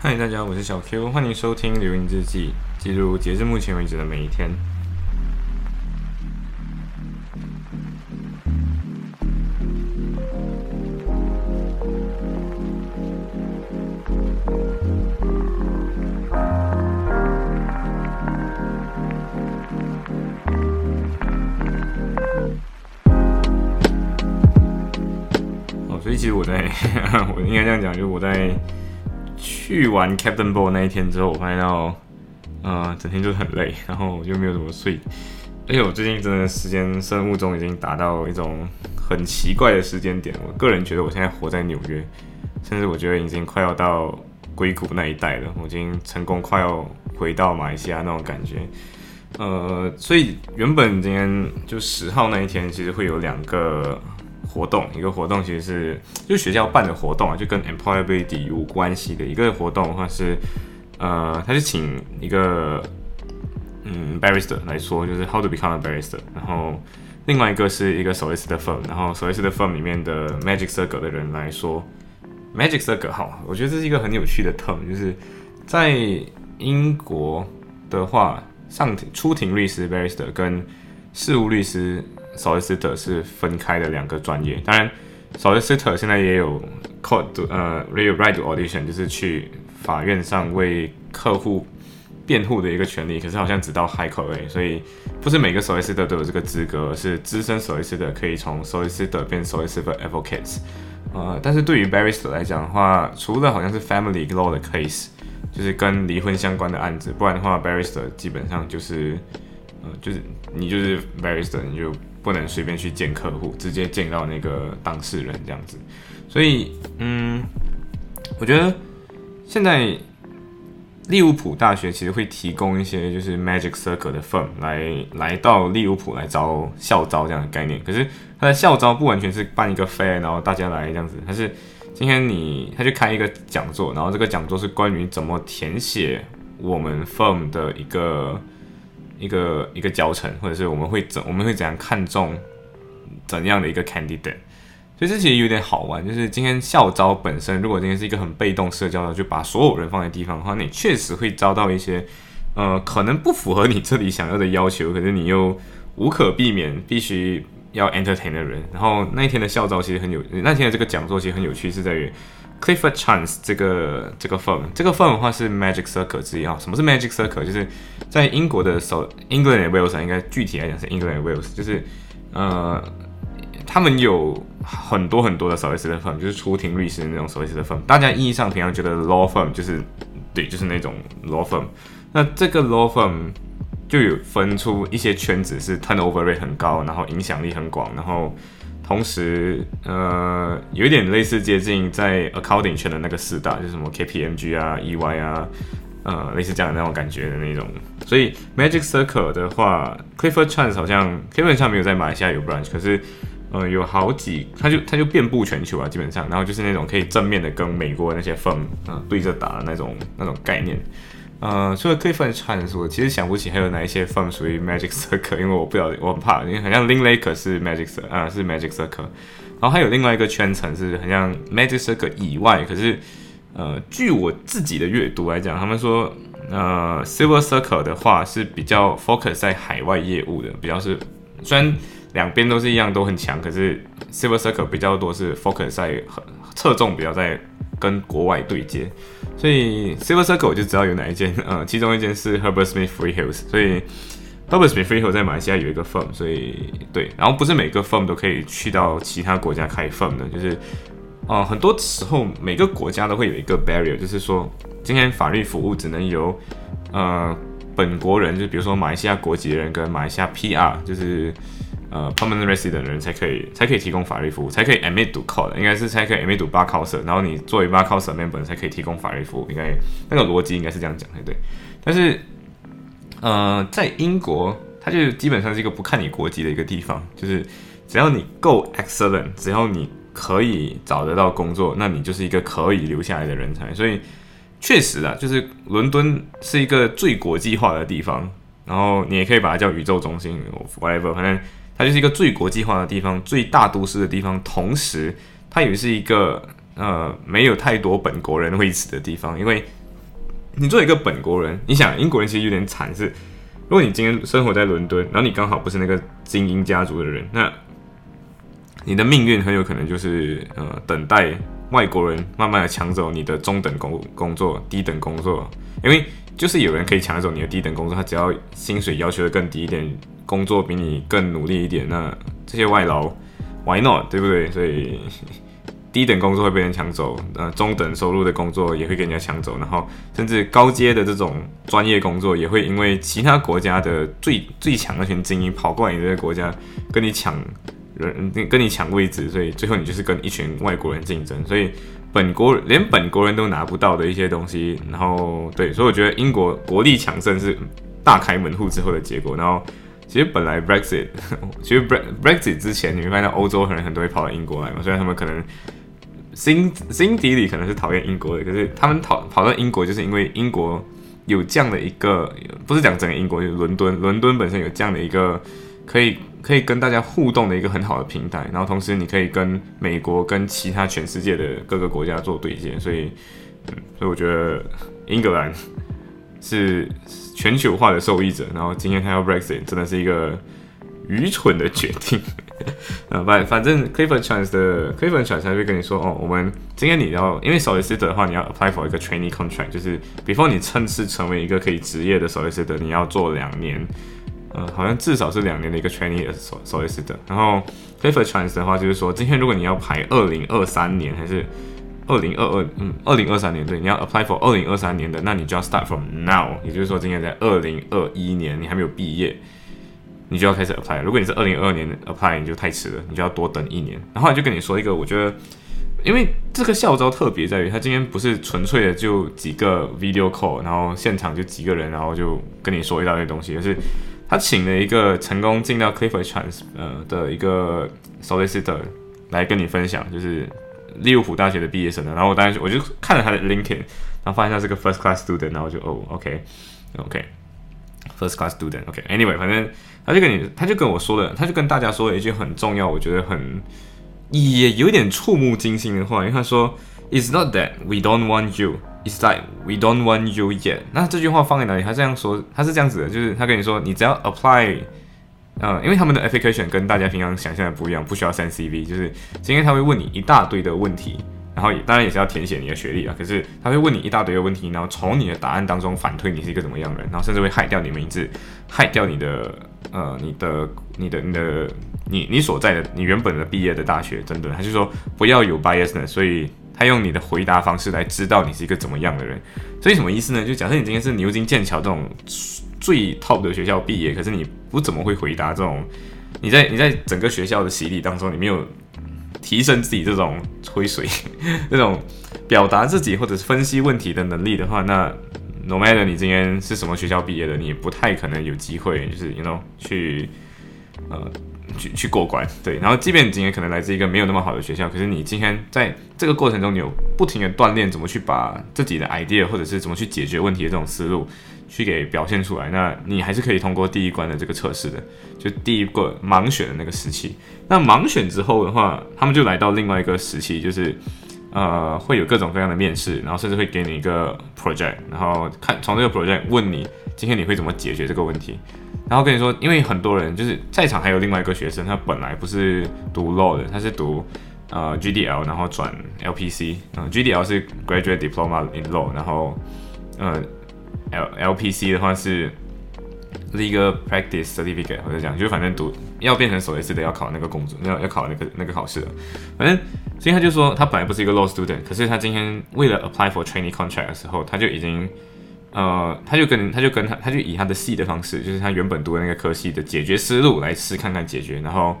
嗨，大家，我是小 Q，欢迎收听《流云日记》，记录截至目前为止的每一天。哦，所以其实我在，我应该这样讲，就是我在。去完 Captain Ball 那一天之后，我发现到，呃，整天就很累，然后我就没有怎么睡。而且我最近真的时间生物钟已经达到一种很奇怪的时间点。我个人觉得我现在活在纽约，甚至我觉得已经快要到硅谷那一带了。我已经成功快要回到马来西亚那种感觉。呃，所以原本今天就十号那一天，其实会有两个。活动一个活动其实是就学校办的活动啊，就跟 employability 有关系的一个活动的话是，呃，他就请一个嗯 barrister 来说，就是 how to become a barrister。然后另外一个是一个 solicitor firm，然后 solicitor firm 里面的 magic circle 的人来说，magic circle 好，我觉得这是一个很有趣的 term，就是在英国的话，上庭出庭律师 barrister 跟事务律师。Solicitor 是分开的两个专业，当然，Solicitor 现在也有 court 呃 right to audition，就是去法院上为客户辩护的一个权利，可是好像只到 High Court，所以不是每个 Solicitor 都有这个资格，是资深 Solicitor 可以从 Solicitor 变 Solicitor Advocates，呃，但是对于 Barrister 来讲的话，除了好像是 Family Law 的 case，就是跟离婚相关的案子，不然的话，Barrister 基本上就是，呃，就是你就是 Barrister，你就。不能随便去见客户，直接见到那个当事人这样子。所以，嗯，我觉得现在利物浦大学其实会提供一些就是 Magic Circle 的 firm 来来到利物浦来招校招这样的概念。可是他的校招不完全是办一个 fair，然后大家来这样子，他是今天你他去开一个讲座，然后这个讲座是关于怎么填写我们 firm 的一个。一个一个教程，或者是我们会怎我们会怎样看重怎样的一个 candidate，所以这其实有点好玩。就是今天校招本身，如果今天是一个很被动社交的，就把所有人放在地方的话，你确实会招到一些呃可能不符合你这里想要的要求，可是你又无可避免必须要 entertain 的人。然后那一天的校招其实很有，那天的这个讲座其实很有趣，是在于。Clifford Chance 这个这个 firm，这个 firm 的话是 Magic Circle 之一啊。什么是 Magic Circle？就是在英国的首 England and Wales 应该具体来讲是 England and Wales，就是呃，他们有很多很多的 solicitor firm，就是出庭律师的那种 solicitor firm。大家意义上平常觉得 law firm 就是对，就是那种 law firm。那这个 law firm 就有分出一些圈子是 turnover rate 很高，然后影响力很广，然后。同时，呃，有一点类似接近在 accounting 圈的那个四大，就是什么 KPMG 啊、EY 啊，呃，类似这样的那种感觉的那种。所以 Magic Circle 的话，Clifford Chance 好像 Clifford Chance 没有在马来西亚有 branch，可是，呃，有好几，他就他就遍布全球啊，基本上，然后就是那种可以正面的跟美国那些 firm 啊对着打的那种那种概念。呃，除了 Clifford Chance，我其实想不起还有哪一些分属于 Magic Circle，因为我不晓得，我很怕，因为好像 Link Lake 是 Magic Circle，啊是 Magic Circle，然后还有另外一个圈层是很像 Magic Circle 以外，可是呃，据我自己的阅读来讲，他们说呃 Silver Circle 的话是比较 focus 在海外业务的，比较是虽然两边都是一样都很强，可是 Silver Circle 比较多是 focus 在很侧重比较在跟国外对接。所以 Silver Circle 就知道有哪一间，呃，其中一间是 Herbert Smith Freehills，所以 Herbert Smith Freehills 在马来西亚有一个 firm，所以对，然后不是每个 firm 都可以去到其他国家开 firm 的，就是，呃，很多时候每个国家都会有一个 barrier，就是说今天法律服务只能由，呃，本国人，就比如说马来西亚国籍的人跟马来西亚 PR，就是。呃，permanent resident 的人才可以才可以提供法律服务，才可以 admit to court，应该是才可以 admit to bar counsel，然后你作为 bar counsel member 才可以提供法律服务，应该那个逻辑应该是这样讲才对。但是，呃，在英国，它就基本上是一个不看你国籍的一个地方，就是只要你够 excellent，只要你可以找得到工作，那你就是一个可以留下来的人才。所以，确实啊，就是伦敦是一个最国际化的地方，然后你也可以把它叫宇宙中心，whatever，反正。它就是一个最国际化的地方，最大都市的地方，同时它也是一个呃没有太多本国人位置的地方，因为你作为一个本国人，你想英国人其实有点惨，是如果你今天生活在伦敦，然后你刚好不是那个精英家族的人，那你的命运很有可能就是呃等待外国人慢慢的抢走你的中等工工作、低等工作，因为就是有人可以抢走你的低等工作，他只要薪水要求的更低一点，工作比你更努力一点，那这些外劳 why not 对不对？所以。低等工作会被人抢走，呃，中等收入的工作也会给人家抢走，然后甚至高阶的这种专业工作也会因为其他国家的最最强那群精英跑过来你这个国家跟你抢人，跟你抢位置，所以最后你就是跟一群外国人竞争，所以本国连本国人都拿不到的一些东西，然后对，所以我觉得英国国力强盛是大开门户之后的结果，然后其实本来 Brexit，其实 Brexit 之前你会发现欧洲可能很多会跑到英国来嘛，虽然他们可能。心心底里可能是讨厌英国的，可是他们跑跑到英国，就是因为英国有这样的一个，不是讲整个英国，就是伦敦，伦敦本身有这样的一个可以可以跟大家互动的一个很好的平台，然后同时你可以跟美国跟其他全世界的各个国家做对接，所以，所以我觉得英格兰是全球化的受益者，然后今天他要 Brexit 真的是一个。愚蠢的决定，呃，反反正 Clifford Chance 的 Clifford Chance 会跟你说，哦，我们今天你要，因为 solicitor 的话，你要 apply for 一个 training contract，就是 before 你正式成为一个可以职业的 solicitor，你要做两年，呃，好像至少是两年的一个 training solicitor。然后 Clifford Chance 的话，就是说，今天如果你要排二零二三年还是二零二二，嗯，二零二三年，对，你要 apply for 二零二三年的，那你就要 start from now，也就是说，今天在二零二一年，你还没有毕业。你就要开始 apply。如果你是二零二二年 apply，你就太迟了，你就要多等一年。然后就跟你说一个，我觉得，因为这个校招特别在于，他今天不是纯粹的就几个 video call，然后现场就几个人，然后就跟你说一大堆东西，而是他请了一个成功进到 Clifford Chance 呃的一个 solicitor 来跟你分享，就是利物浦大学的毕业生的。然后我当时我就看了他的 LinkedIn，然后发现他是个 first class student，然后就哦，OK，OK，first class student，OK，Anyway，反正。他就跟你，他就跟我说了，他就跟大家说了一句很重要，我觉得很也有点触目惊心的话，因为他说，It's not that we don't want you, it's like we don't want you yet。那这句话放在哪里？他这样说，他是这样子的，就是他跟你说，你只要 apply，呃，因为他们的 application 跟大家平常想象的不一样，不需要三 CV，就是今天他会问你一大堆的问题。然后当然也是要填写你的学历啊，可是他会问你一大堆的问题，然后从你的答案当中反推你是一个怎么样的人，然后甚至会害掉你名字，害掉你的呃你的你的你的你你所在的你原本的毕业的大学等等，他就说不要有 bias 的所以他用你的回答方式来知道你是一个怎么样的人。所以什么意思呢？就假设你今天是牛津、剑桥这种最 top 的学校毕业，可是你不怎么会回答这种，你在你在整个学校的洗礼当中，你没有。提升自己这种吹水、这种表达自己或者是分析问题的能力的话，那 no matter 你今天是什么学校毕业的，你不太可能有机会，就是 you know 去呃去去过关。对，然后即便你今天可能来自一个没有那么好的学校，可是你今天在这个过程中，你有不停的锻炼怎么去把自己的 idea 或者是怎么去解决问题的这种思路。去给表现出来，那你还是可以通过第一关的这个测试的，就第一个盲选的那个时期。那盲选之后的话，他们就来到另外一个时期，就是呃会有各种各样的面试，然后甚至会给你一个 project，然后看从这个 project 问你今天你会怎么解决这个问题。然后跟你说，因为很多人就是在场还有另外一个学生，他本来不是读 law 的，他是读呃 GDL，然后转 LPC，嗯，GDL 是 graduate diploma in law，然后呃。L L P C 的话是 Legal Practice Certificate，我在讲，就是反正读要变成守律师的要考那个工作，要要考那个那个考试了。反正所以他就说，他本来不是一个 law student，可是他今天为了 apply for training contract 的时候，他就已经呃，他就跟他就跟他他就以他的系的方式，就是他原本读的那个科系的解决思路来试看看解决，然后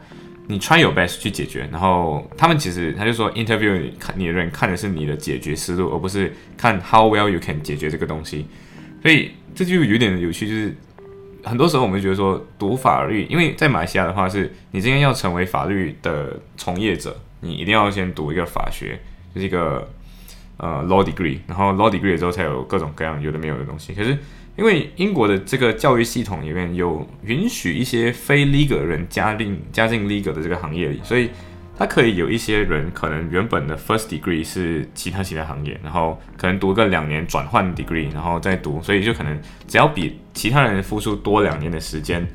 你 try your best 去解决，然后他们其实他就说 interview 看你的人看的是你的解决思路，而不是看 how well you can 解决这个东西。所以这就有点有趣，就是很多时候我们觉得说读法律，因为在马来西亚的话，是你今天要成为法律的从业者，你一定要先读一个法学，就是一个呃 law degree，然后 law degree 之后才有各种各样有的没有的东西。可是因为英国的这个教育系统里面有允许一些非 legal 人加进加进 legal 的这个行业里，所以他可以有一些人可能原本的 first degree 是其他其他行业，然后可能读个两年转换 degree，然后再读，所以就可能只要比其他人付出多两年的时间，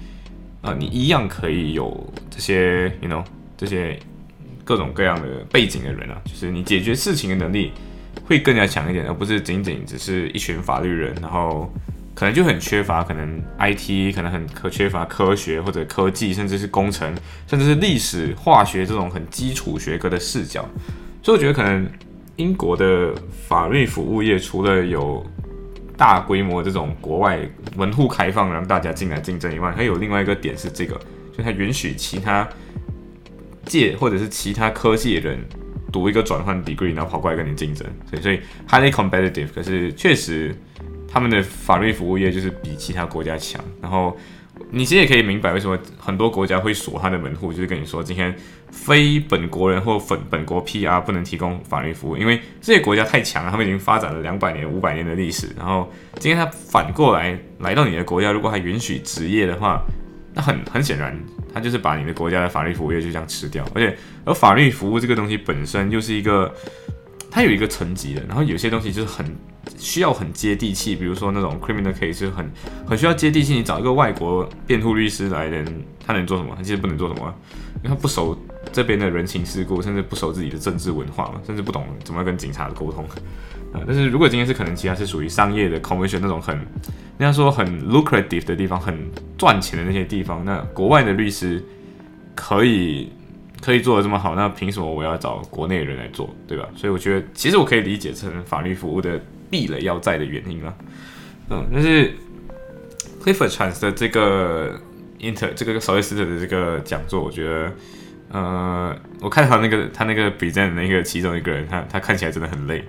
啊，你一样可以有这些 you know 这些各种各样的背景的人啊，就是你解决事情的能力会更加强一点，而不是仅仅只是一群法律人，然后。可能就很缺乏，可能 IT 可能很可缺乏科学或者科技，甚至是工程，甚至是历史、化学这种很基础学科的视角。所以我觉得，可能英国的法律服务业除了有大规模这种国外门户开放让大家进来竞争以外，还有另外一个点是这个，就它允许其他界或者是其他科技的人读一个转换 degree，然后跑过来跟你竞争。所以，所以 highly competitive，可是确实。他们的法律服务业就是比其他国家强，然后你其实也可以明白为什么很多国家会锁他的门户，就是跟你说今天非本国人或本本国 PR 不能提供法律服务，因为这些国家太强了，他们已经发展了两百年、五百年的历史。然后今天他反过来来到你的国家，如果还允许职业的话，那很很显然，他就是把你的国家的法律服务业就这样吃掉。而且而法律服务这个东西本身又是一个，它有一个层级的，然后有些东西就是很。需要很接地气，比如说那种 criminal case 就很很需要接地气。你找一个外国辩护律师来，人他能做什么？他其实不能做什么，因为他不熟这边的人情世故，甚至不熟自己的政治文化嘛，甚至不懂怎么跟警察沟通啊。但是如果今天是可能，其他是属于商业的 commission 那种很，人家说很 lucrative 的地方，很赚钱的那些地方，那国外的律师可以可以做的这么好，那凭什么我要找国内人来做，对吧？所以我觉得，其实我可以理解成法律服务的。壁垒要在的原因了，嗯，但是 Clifford Chance 的这个 Inter 这个 Solicitor 的这个讲座，我觉得，呃，我看他那个他那个比赛的那个其中一个人，他他看起来真的很累，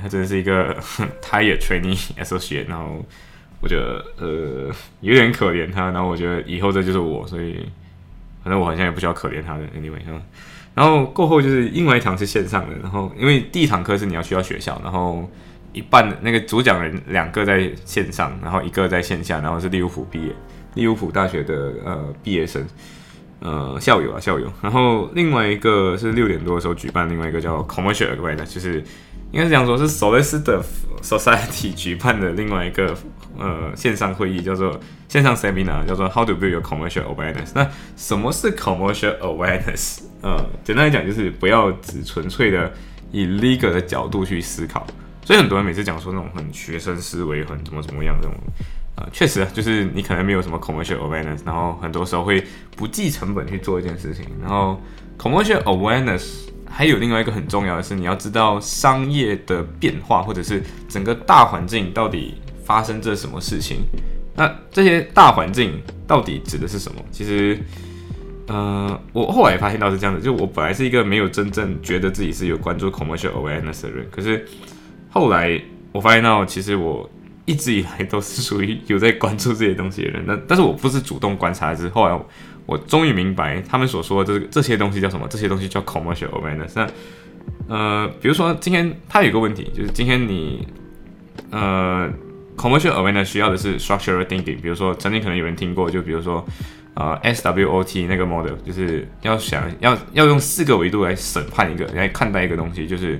他真的是一个 tire training associate，然后我觉得呃有点可怜他，然后我觉得以后这就是我，所以反正我好像也不需要可怜他的 anyway，然后过后就是另外一堂是线上的，然后因为第一堂课是你要去到学校，然后。一半的那个主讲人两个在线上，然后一个在线下，然后是利物浦毕业，利物浦大学的呃毕业生，呃校友啊校友。然后另外一个是六点多的时候举办，另外一个叫 Commercial away 的就是应该是讲说，是 Solicitor Society 举办的另外一个呃线上会议，叫做线上 Seminar，叫做 How to Build Your Commercial Awareness。那什么是 Commercial Awareness？呃，简单来讲就是不要只纯粹的以 legal 的角度去思考。所以很多人每次讲说那种很学生思维很怎么怎么样这种，呃，确实就是你可能没有什么 commercial awareness，然后很多时候会不计成本去做一件事情。然后 commercial awareness 还有另外一个很重要的是，你要知道商业的变化或者是整个大环境到底发生着什么事情。那这些大环境到底指的是什么？其实，呃，我后来发现到是这样的，就我本来是一个没有真正觉得自己是有关注 commercial awareness 的人，可是。后来我发现到，其实我一直以来都是属于有在关注这些东西的人。那但是我不是主动观察，是后来我终于明白他们所说的这个这些东西叫什么？这些东西叫 commercial awareness。那呃，比如说今天他有一个问题，就是今天你呃 commercial awareness 需要的是 structural thinking。比如说曾经可能有人听过，就比如说呃 SWOT 那个 model，就是要想要要用四个维度来审判一个来看待一个东西，就是。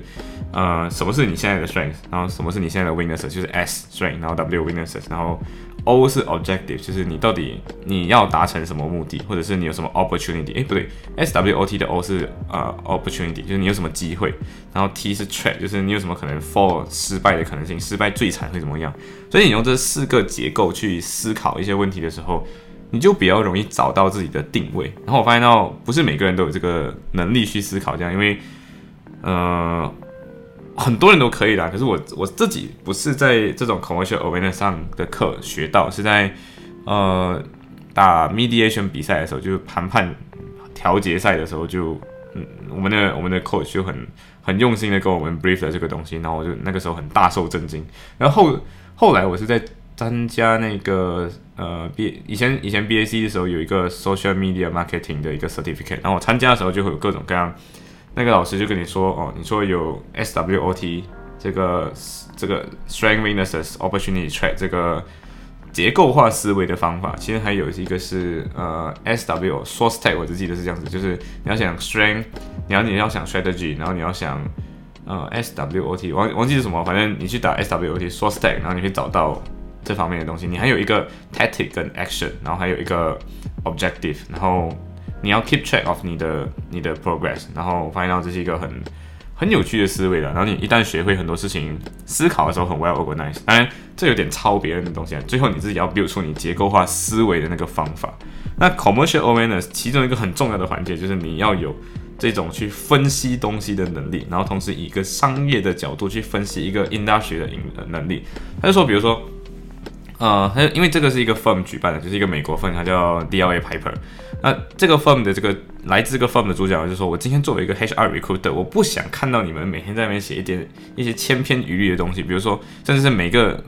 呃，什么是你现在的 strength？然后什么是你现在的 weakness？就是 S strength，然后 W weakness，然后 O 是 objective，就是你到底你要达成什么目的，或者是你有什么 opportunity？哎，不对，S W O T 的 O 是呃 opportunity，就是你有什么机会。然后 T 是 threat，就是你有什么可能 fall 失败的可能性，失败最惨会怎么样？所以你用这四个结构去思考一些问题的时候，你就比较容易找到自己的定位。然后我发现到不是每个人都有这个能力去思考这样，因为呃。很多人都可以啦，可是我我自己不是在这种 commercial awareness 上的课学到，是在呃打 mediation 比赛的时候，就是谈判调节赛的时候，就嗯我们的我们的 coach 就很很用心的跟我们 brief 了这个东西，然后我就那个时候很大受震惊。然后后来我是在参加那个呃 B 以前以前 BAC 的时候有一个 social media marketing 的一个 certificate，然后我参加的时候就会有各种各样。那个老师就跟你说哦，你说有 SWOT 这个这个 Strength Weaknesses Opportunity Trade 这个结构化思维的方法，其实还有一个是呃 SW Source Tag，我只记得是这样子，就是你要想 Strength 你要你要想 strategy，然后你要想呃 SWOT，忘忘记是什么，反正你去打 SWOT source tag，然后你可以找到这方面的东西。你还有一个 tactic 跟 action，然后还有一个 objective，然后你要 keep track of 你的你的 progress，然后我发现到这是一个很很有趣的思维的。然后你一旦学会很多事情，思考的时候很 well organized。当然这有点抄别人的东西啊，最后你自己要 build 出你结构化思维的那个方法。那 commercial awareness 其中一个很重要的环节就是你要有这种去分析东西的能力，然后同时以一个商业的角度去分析一个 industry 的能能力。他就说，比如说，呃，他因为这个是一个 firm 举办的，就是一个美国 firm，它叫 DLA Piper。那这个 firm 的这个来自这个 firm 的主角就说，我今天作为一个 HR recruiter，我不想看到你们每天在那边写一点一些千篇一律的东西，比如说，甚至是每个。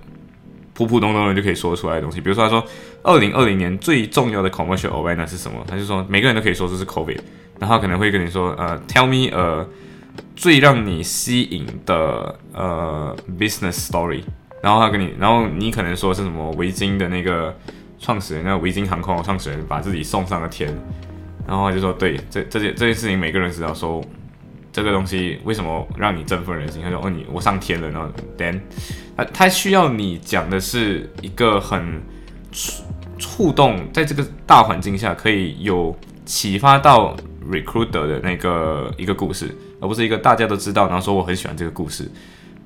普普通通人就可以说出来的东西，比如说他说，二零二零年最重要的 commercial awareness 是什么？他就说每个人都可以说这是 COVID，然后可能会跟你说，呃，tell me 呃最让你吸引的呃 business story，然后他跟你，然后你可能说是什么围巾的那个创始人，那个围巾航空的创始人把自己送上了天，然后他就说，对，这这件这件事情每个人知道，说这个东西为什么让你振奋人心？他说，哦，你我上天了，然后 then。他他需要你讲的是一个很触触动，在这个大环境下可以有启发到 recruiter 的那个一个故事，而不是一个大家都知道，然后说我很喜欢这个故事，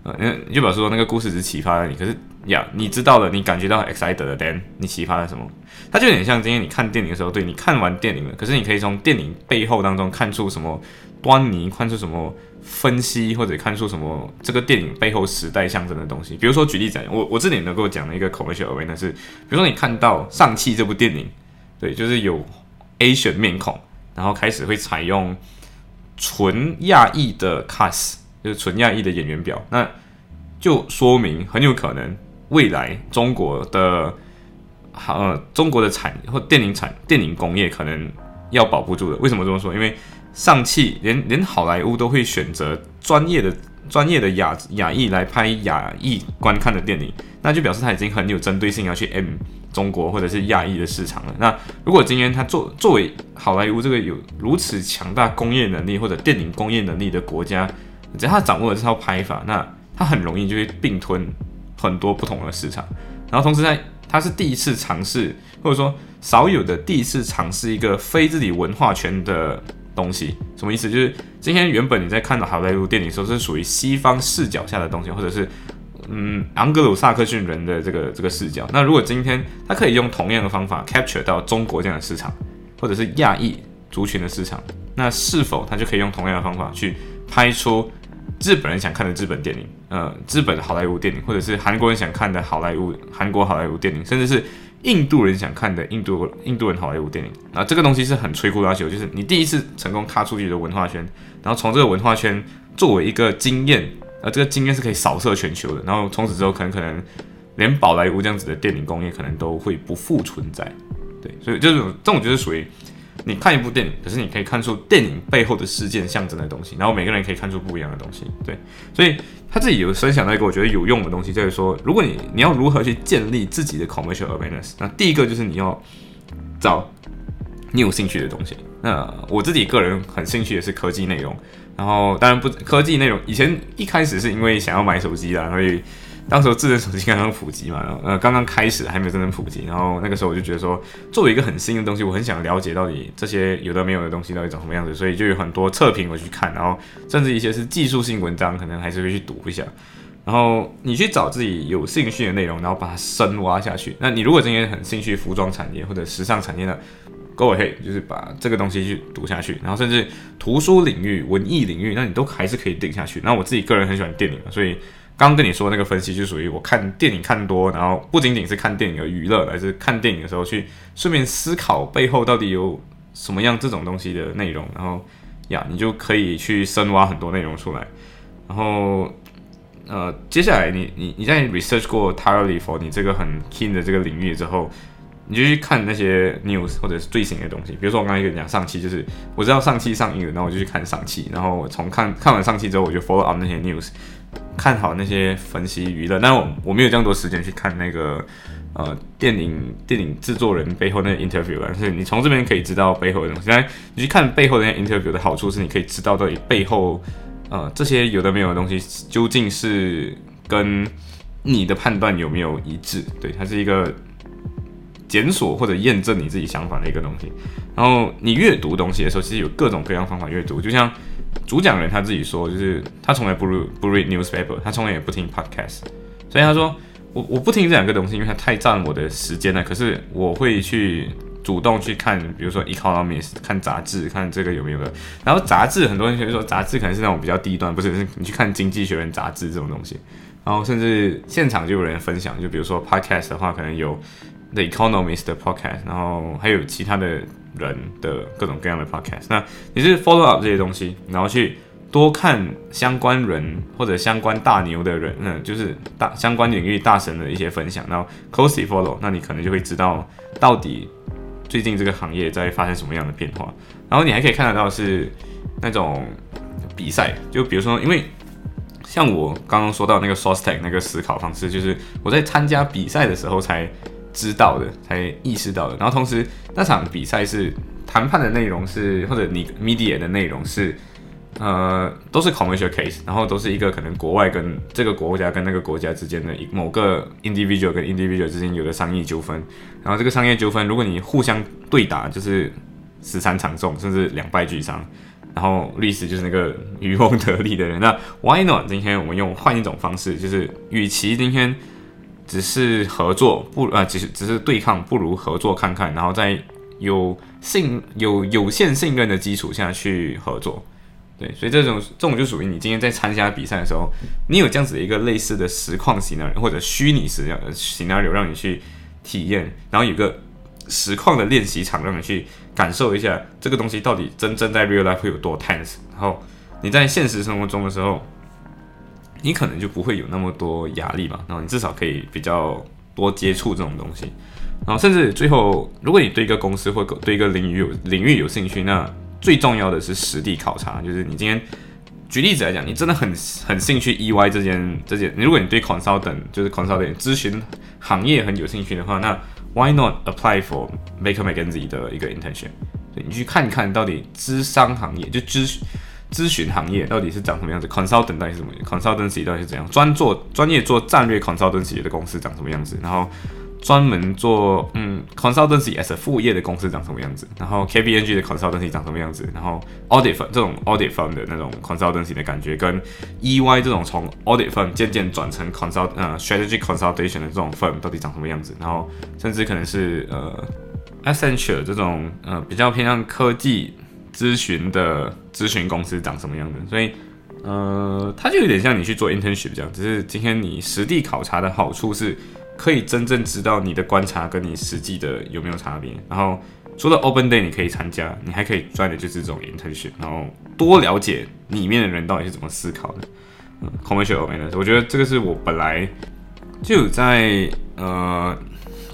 呃，你就表示说那个故事只启发了你，可是呀，你知道了，你感觉到 excited 的，then 你启发了什么？它就有点像今天你看电影的时候，对你看完电影了，可是你可以从电影背后当中看出什么端倪，看出什么。分析或者看出什么这个电影背后时代象征的东西，比如说举例讲，我我这里能够讲的一个 commercial awareness 是，比如说你看到上汽这部电影，对，就是有 Asian 面孔，然后开始会采用纯亚裔的 cast，就是纯亚裔的演员表，那就说明很有可能未来中国的呃中国的产或电影产电影工业可能要保不住的。为什么这么说？因为上汽连连好莱坞都会选择专业的专业的亚亚裔来拍亚裔观看的电影，那就表示他已经很有针对性要去 M 中国或者是亚裔的市场了。那如果今天他作作为好莱坞这个有如此强大工业能力或者电影工业能力的国家，只要他掌握了这套拍法，那他很容易就会并吞很多不同的市场。然后同时在他是第一次尝试，或者说少有的第一次尝试一个非自己文化圈的。东西什么意思？就是今天原本你在看到好莱坞电影时候是属于西方视角下的东西，或者是嗯昂格鲁萨克逊人的这个这个视角。那如果今天他可以用同样的方法 capture 到中国这样的市场，或者是亚裔族群的市场，那是否他就可以用同样的方法去拍出日本人想看的日本电影，呃，日本好莱坞电影，或者是韩国人想看的好莱坞韩国好莱坞电影，甚至是。印度人想看的印度印度人好莱坞电影啊，这个东西是很摧枯拉朽，就是你第一次成功踏出去的文化圈，然后从这个文化圈作为一个经验，呃，这个经验是可以扫射全球的，然后从此之后可能可能连宝莱坞这样子的电影工业可能都会不复存在，对，所以这种这种就是属于。你看一部电影，可是你可以看出电影背后的事件象征的东西，然后每个人可以看出不一样的东西。对，所以他自己有分享到一个我觉得有用的东西，就是说，如果你你要如何去建立自己的 commercial awareness，那第一个就是你要找你有兴趣的东西。那我自己个人很兴趣的是科技内容，然后当然不科技内容，以前一开始是因为想要买手机啦，所以。当时智能手机刚刚普及嘛，呃，刚刚开始还没有真正普及，然后那个时候我就觉得说，作为一个很新的东西，我很想了解到底这些有的没有的东西到底长什么样子，所以就有很多测评我去看，然后甚至一些是技术性文章，可能还是会去读一下。然后你去找自己有兴趣的内容，然后把它深挖下去。那你如果今天很兴趣服装产业或者时尚产业的，Go ahead，就是把这个东西去读下去。然后甚至图书领域、文艺领域，那你都还是可以定下去。那我自己个人很喜欢电影，所以。刚刚跟你说那个分析，就属于我看电影看多，然后不仅仅是看电影的娱乐，而是看电影的时候去顺便思考背后到底有什么样这种东西的内容，然后呀，你就可以去深挖很多内容出来。然后呃，接下来你你你在 research 过 thoroughly for 你这个很 keen 的这个领域之后，你就去看那些 news 或者是最新的东西。比如说我刚才跟你讲上期，就是我知道上期上映了，然后我就去看上期，然后我从看看完上期之后，我就 follow up 那些 news。看好那些分析娱乐。那我我没有这样多时间去看那个呃电影电影制作人背后那个 interview 但是你从这边可以知道背后的东西。但，你去看背后的那 interview 的好处是，你可以知道到底背后呃这些有的没有的东西究竟是跟你的判断有没有一致。对，它是一个。检索或者验证你自己想法的一个东西，然后你阅读东西的时候，其实有各种各样方法阅读。就像主讲人他自己说，就是他从来不不 read newspaper，他从来也不听 podcast。所以他说，我我不听这两个东西，因为它太占我的时间了。可是我会去主动去看，比如说 economist，看杂志，看这个有没有的。然后杂志很多人就说，杂志可能是那种比较低端，不是？你去看经济学人杂志这种东西。然后甚至现场就有人分享，就比如说 podcast 的话，可能有。The Economist 的 podcast，然后还有其他的人的各种各样的 podcast。那你是 follow up 这些东西，然后去多看相关人或者相关大牛的人，嗯，就是大相关领域大神的一些分享，然后 closely follow，那你可能就会知道到底最近这个行业在发生什么样的变化。然后你还可以看得到是那种比赛，就比如说，因为像我刚刚说到那个 source tag 那个思考方式，就是我在参加比赛的时候才。知道的才意识到的，然后同时那场比赛是谈判的内容是或者你 media 的内容是，呃，都是 commercial case，然后都是一个可能国外跟这个国家跟那个国家之间的一某个 individual 跟 individual 之间有的商业纠纷，然后这个商业纠纷如果你互相对打就是死伤惨重，甚至两败俱伤，然后律师就是那个渔翁得利的人，那 why not？今天我们用换一种方式，就是与其今天。只是合作不呃，只是只是对抗，不如合作看看，然后在有信有有限信任的基础下去合作，对，所以这种这种就属于你今天在参加比赛的时候，你有这样子的一个类似的实况型的或者虚拟实样 scenario 让你去体验，然后有个实况的练习场让你去感受一下这个东西到底真正在 real life 会有多 tense，然后你在现实生活中的时候。你可能就不会有那么多压力嘛，然后你至少可以比较多接触这种东西，然后甚至最后，如果你对一个公司或对一个领域有领域有兴趣，那最重要的是实地考察。就是你今天举例子来讲，你真的很很兴趣 EY 这件这件，如果你对 consultant 就是 consultant 咨询行业很有兴趣的话，那 why not apply for Baker McKenzie 的一个 intention？你去看一看到底咨商行业就咨询。咨询行业到底是长什么样子？consultant 到底是什么？consultancy 到底是怎样？专做专业做战略 consultancy 的公司长什么样子？然后专门做嗯 consultancy as a 副业的公司长什么样子？然后 KPMG 的 consultancy 长什么样子？然后 audit firm 这种 audit firm 的那种 consultancy 的感觉，跟 EY 这种从 audit firm 渐渐转成 consult 呃 strategy consultation 的这种 firm 到底长什么样子？然后甚至可能是呃 Accenture 这种呃比较偏向科技。咨询的咨询公司长什么样的？所以，呃，它就有点像你去做 internship 这样。只是今天你实地考察的好处是，可以真正知道你的观察跟你实际的有没有差别。然后，除了 open day 你可以参加，你还可以赚的就是这种 internship，然后多了解里面的人到底是怎么思考的。嗯，commercial awareness，我觉得这个是我本来就在呃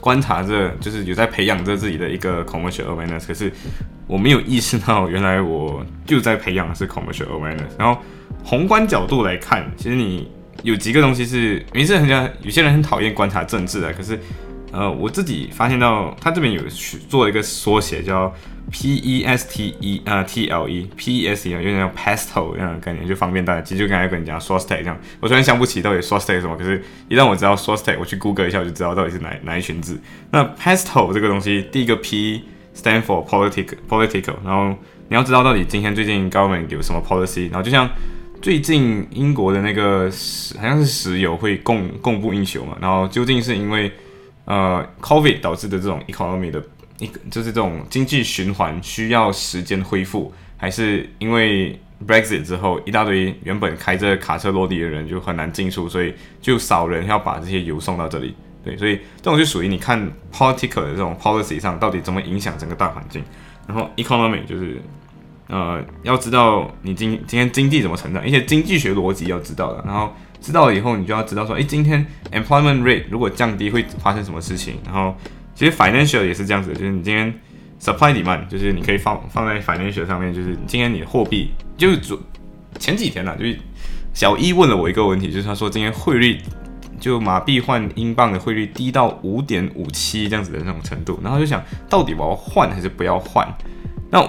观察着，就是有在培养着自己的一个 commercial awareness，可是。我没有意识到，原来我就在培养的是 commercial awareness。然后宏观角度来看，其实你有几个东西是，名字很像有些人很讨厌观察政治啊。可是，呃，我自己发现到，他这边有去做一个缩写，叫 P E S T E 啊 T L E P E S E 啊，有点像 pestle 这样的概念，就方便大家。其实就刚才跟你讲 source tag 这样，我虽然想不起到底 source tag 什么，可是一旦我知道 source tag，我去 Google 一下，我就知道到底是哪哪一群字。那 pestle 这个东西，第一个 P。Stand for political, political。然后你要知道到底今天最近 government 有什么 policy。然后就像最近英国的那个，好像是石油会供供不应求嘛。然后究竟是因为呃 COVID 导致的这种 economy 的一就是这种经济循环需要时间恢复，还是因为 Brexit 之后一大堆原本开着卡车落地的人就很难进出，所以就少人要把这些油送到这里。对，所以这种就属于你看 political 的这种 policy 上到底怎么影响整个大环境，然后 economy 就是，呃，要知道你今今天经济怎么成长，一些经济学逻辑要知道的，然后知道了以后，你就要知道说，诶，今天 employment rate 如果降低会发生什么事情，然后其实 financial 也是这样子，就是你今天 supply demand 就是你可以放放在 financial 上面，就是今天你货币就是前几天呢，就是小一问了我一个问题，就是他说今天汇率就马币换英镑的汇率低到五点五七这样子的那种程度，然后就想到底我要换还是不要换？那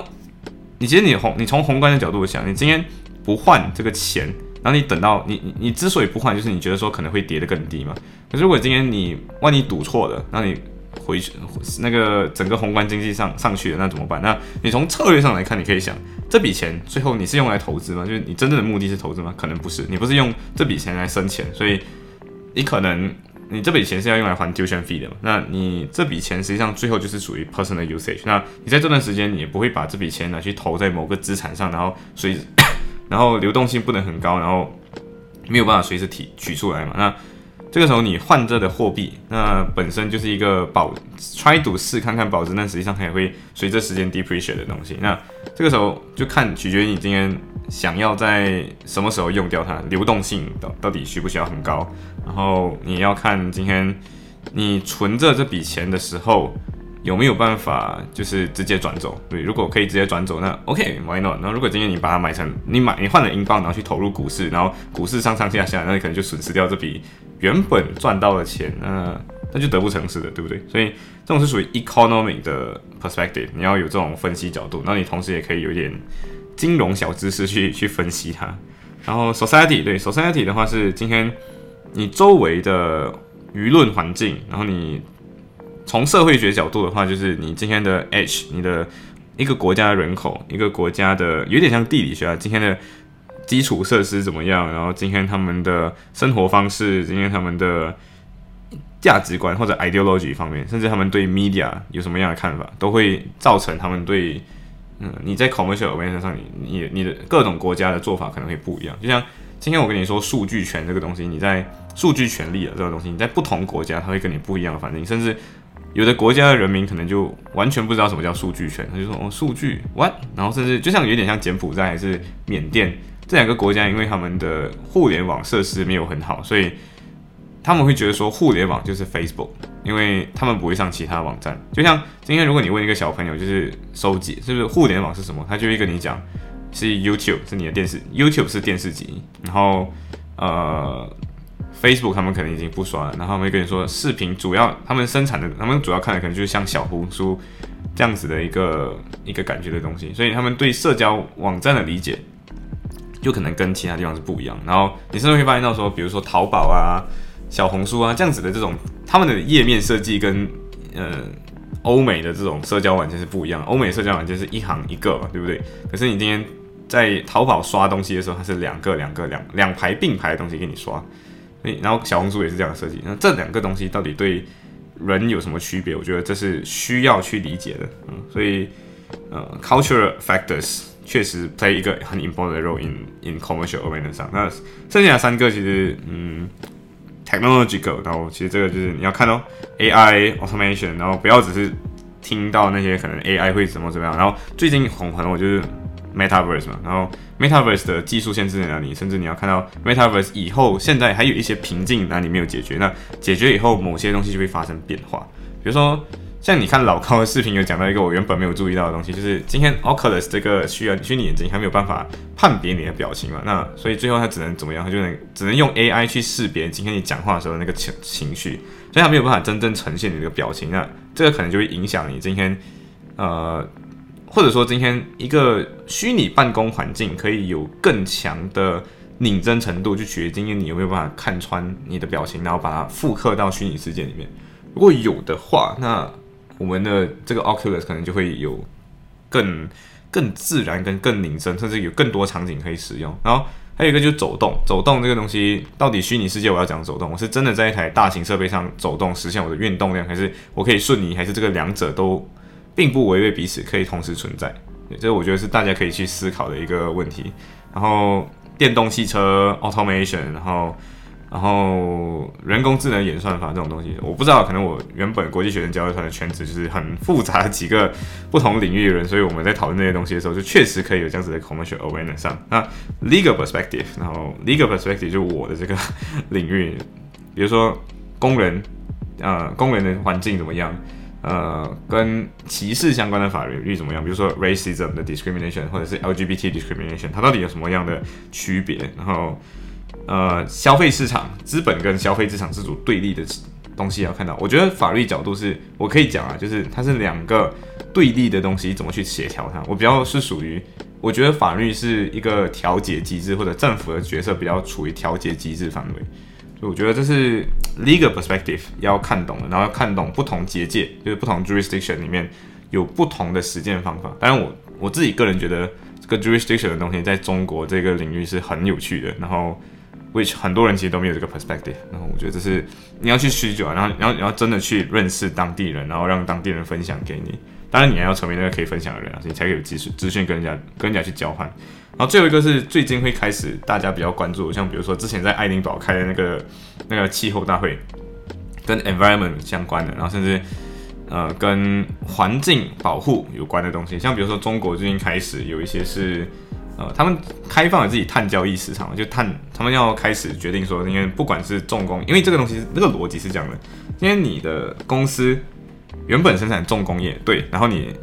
你其实你宏你从宏观的角度想，你今天不换这个钱，然后你等到你你之所以不换，就是你觉得说可能会跌得更低嘛。可是如果今天你万一赌错了，那你回去那个整个宏观经济上上去了，那怎么办？那你从策略上来看，你可以想，这笔钱最后你是用来投资吗？就是你真正的目的是投资吗？可能不是，你不是用这笔钱来生钱，所以你可能你这笔钱是要用来还 tuition fee 的嘛？那你这笔钱实际上最后就是属于 personal usage。那你在这段时间你也不会把这笔钱拿去投在某个资产上，然后所以然后流动性不能很高，然后没有办法随时提取出来嘛？那这个时候你换这的货币，那本身就是一个保 try to 试看看保值，但实际上它也会随着时间 depreciate 的东西。那这个时候就看取决于你今天想要在什么时候用掉它，流动性到到底需不需要很高，然后你要看今天你存着这笔钱的时候。有没有办法就是直接转走？对，如果可以直接转走，那 OK，Why not？那如果今天你把它买成，你买你换了英镑，然后去投入股市，然后股市上上下下，那你可能就损失掉这笔原本赚到的钱，那那就得不偿失的，对不对？所以这种是属于 economic 的 perspective，你要有这种分析角度，那你同时也可以有点金融小知识去去分析它。然后 society 对 society 的话是今天你周围的舆论环境，然后你。从社会学角度的话，就是你今天的 H，你的一个国家人口，一个国家的有点像地理学啊，今天的基础设施怎么样？然后今天他们的生活方式，今天他们的价值观或者 ideology 方面，甚至他们对 media 有什么样的看法，都会造成他们对嗯你在 commercial awareness 上，你你你的各种国家的做法可能会不一样。就像今天我跟你说数据权这个东西，你在数据权利的这个东西，你在不同国家，它会跟你不一样的反应，甚至。有的国家的人民可能就完全不知道什么叫数据权，他就说哦数据 what，然后甚至就像有点像柬埔寨还是缅甸这两个国家，因为他们的互联网设施没有很好，所以他们会觉得说互联网就是 Facebook，因为他们不会上其他网站。就像今天如果你问一个小朋友就是收集是不是互联网是什么，他就会跟你讲是 YouTube 是你的电视，YouTube 是电视机，然后呃。Facebook 他们可能已经不刷了，然后他们跟你说，视频主要他们生产的，他们主要看的可能就是像小红书这样子的一个一个感觉的东西，所以他们对社交网站的理解就可能跟其他地方是不一样。然后你甚至会发现到说，比如说淘宝啊、小红书啊这样子的这种，他们的页面设计跟呃欧美的这种社交软件是不一样。欧美社交软件是一行一个嘛，对不对？可是你今天在淘宝刷东西的时候，它是两个两个两两排并排的东西给你刷。然后小红书也是这样设计。那这两个东西到底对人有什么区别？我觉得这是需要去理解的。嗯，所以呃，cultural factors 确实 play 一个很 important role in in commercial awareness 上。那剩下三个其实嗯，technological，然后其实这个就是你要看哦，AI automation，然后不要只是听到那些可能 AI 会怎么怎么样。然后最近红很我就是 metaverse 嘛，然后。Metaverse 的技术限制在哪里？甚至你要看到 Metaverse 以后，现在还有一些瓶颈哪里没有解决？那解决以后，某些东西就会发生变化。比如说，像你看老高的视频，有讲到一个我原本没有注意到的东西，就是今天 Oculus 这个需要虚拟眼镜还没有办法判别你的表情嘛？那所以最后它只能怎么样？它就能只能用 AI 去识别今天你讲话的时候那个情情绪，所以它没有办法真正呈现你这个表情。那这个可能就会影响你今天呃。或者说，今天一个虚拟办公环境可以有更强的拧真程度，去取决于今天你有没有办法看穿你的表情，然后把它复刻到虚拟世界里面。如果有的话，那我们的这个 Oculus 可能就会有更更自然、跟更拧真，甚至有更多场景可以使用。然后还有一个就是走动，走动这个东西到底虚拟世界我要讲走动，我是真的在一台大型设备上走动，实现我的运动量，还是我可以瞬移，还是这个两者都？并不违背彼此，可以同时存在，这我觉得是大家可以去思考的一个问题。然后电动汽车 automation，然后然后人工智能演算法这种东西，我不知道，可能我原本国际学生交流团的圈子就是很复杂几个不同领域的人，所以我们在讨论这些东西的时候，就确实可以有这样子的 commercial awareness。那 legal perspective，然后 legal perspective 就我的这个领域，比如说工人，呃，工人的环境怎么样？呃，跟歧视相关的法律律怎么样？比如说 racism 的 discrimination，或者是 LGBT discrimination，它到底有什么样的区别？然后呃消费市场、资本跟消费市场这种对立的东西要看到。我觉得法律角度是我可以讲啊，就是它是两个对立的东西，怎么去协调它？我比较是属于，我觉得法律是一个调节机制，或者政府的角色比较处于调节机制范围。我觉得这是 legal perspective 要看懂的，然后要看懂不同结界，就是不同 jurisdiction 里面有不同的实践方法。当然，我我自己个人觉得。这个 jurisdiction 的东西在中国这个领域是很有趣的，然后 which 很多人其实都没有这个 perspective，然后我觉得这是你要去需求啊，然后然后你要真的去认识当地人，然后让当地人分享给你，当然你还要成为那个可以分享的人啊，所以才可以有资讯资讯跟人家跟人家去交换。然后最后一个是最近会开始大家比较关注，像比如说之前在爱丁堡开的那个那个气候大会，跟 environment 相关的，然后甚至。呃，跟环境保护有关的东西，像比如说中国最近开始有一些是，呃，他们开放了自己碳交易市场，就碳，他们要开始决定说，因为不管是重工，因为这个东西那个逻辑是这样的，因为你的公司原本生产重工业，对，然后你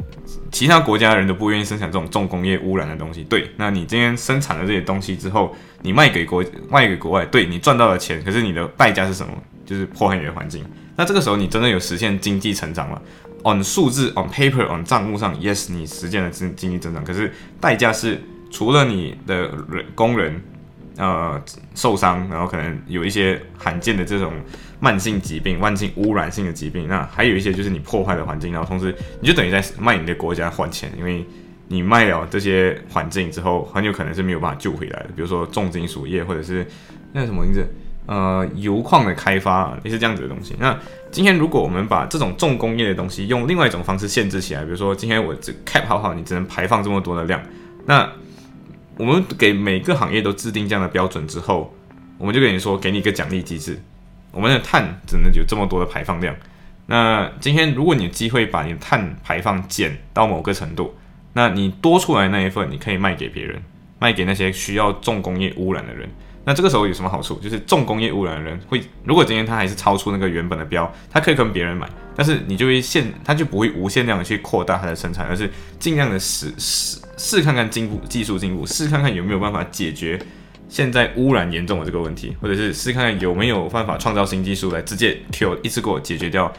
其他国家人都不愿意生产这种重工业污染的东西，对，那你今天生产了这些东西之后，你卖给国卖给国外，对你赚到了钱，可是你的代价是什么？就是破坏你的环境。那这个时候你真的有实现经济成长了？On 数字，On paper，On 账目上，Yes，你实现了经经济增长。可是代价是，除了你的人工人呃受伤，然后可能有一些罕见的这种慢性疾病、慢性污染性的疾病，那还有一些就是你破坏了环境，然后同时你就等于在卖你的国家换钱，因为你卖了这些环境之后，很有可能是没有办法救回来的。比如说重金属业，或者是那什么名字？呃，油矿的开发也是这样子的东西。那今天如果我们把这种重工业的东西用另外一种方式限制起来，比如说今天我这 cap 好好，你只能排放这么多的量。那我们给每个行业都制定这样的标准之后，我们就跟你说，给你一个奖励机制，我们的碳只能有这么多的排放量。那今天如果你有机会把你的碳排放减到某个程度，那你多出来那一份，你可以卖给别人，卖给那些需要重工业污染的人。那这个时候有什么好处？就是重工业污染的人会，如果今天他还是超出那个原本的标，他可以跟别人买，但是你就会限，他就不会无限量的去扩大它的生产，而是尽量的试试试看看进步技术进步，试看看有没有办法解决现在污染严重的这个问题，或者是试看看有没有办法创造新技术来直接 Q 一次给我解决掉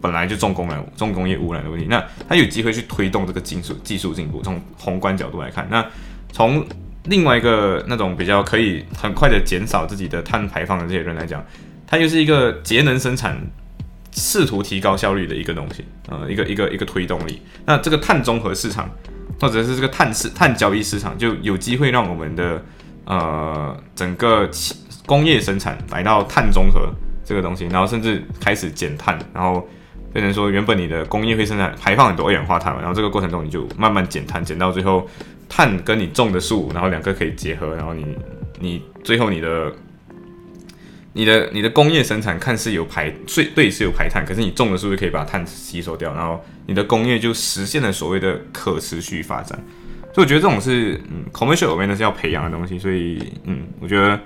本来就重工染重工业污染的问题。那他有机会去推动这个技术技术进步。从宏观角度来看，那从另外一个那种比较可以很快的减少自己的碳排放的这些人来讲，它又是一个节能生产，试图提高效率的一个东西，呃，一个一个一个推动力。那这个碳综合市场，或者是这个碳市碳交易市场，就有机会让我们的呃整个工业生产来到碳中和这个东西，然后甚至开始减碳，然后变成说原本你的工业会生产排放很多二氧化碳嘛，然后这个过程中你就慢慢减碳，减到最后。碳跟你种的树，然后两个可以结合，然后你你最后你的你的你的工业生产看似有排，对对是有排碳，可是你种的树是可以把碳吸收掉，然后你的工业就实现了所谓的可持续发展。所以我觉得这种是嗯，commercial 面的是要培养的东西。所以嗯，我觉得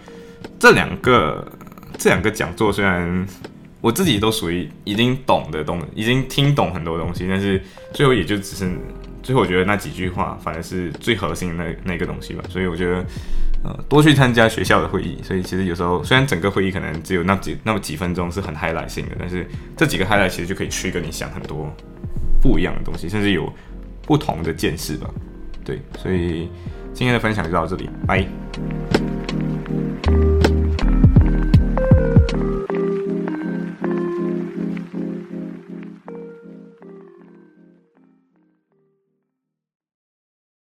这两个这两个讲座虽然我自己都属于已经懂的东，已经听懂很多东西，但是最后也就只是。最后，我觉得那几句话反而是最核心的那那个东西吧。所以我觉得，呃，多去参加学校的会议。所以其实有时候，虽然整个会议可能只有那几那么几分钟是很 highlight 性的，但是这几个 highlight 其实就可以去跟你想很多不一样的东西，甚至有不同的见识吧。对，所以今天的分享就到这里，拜。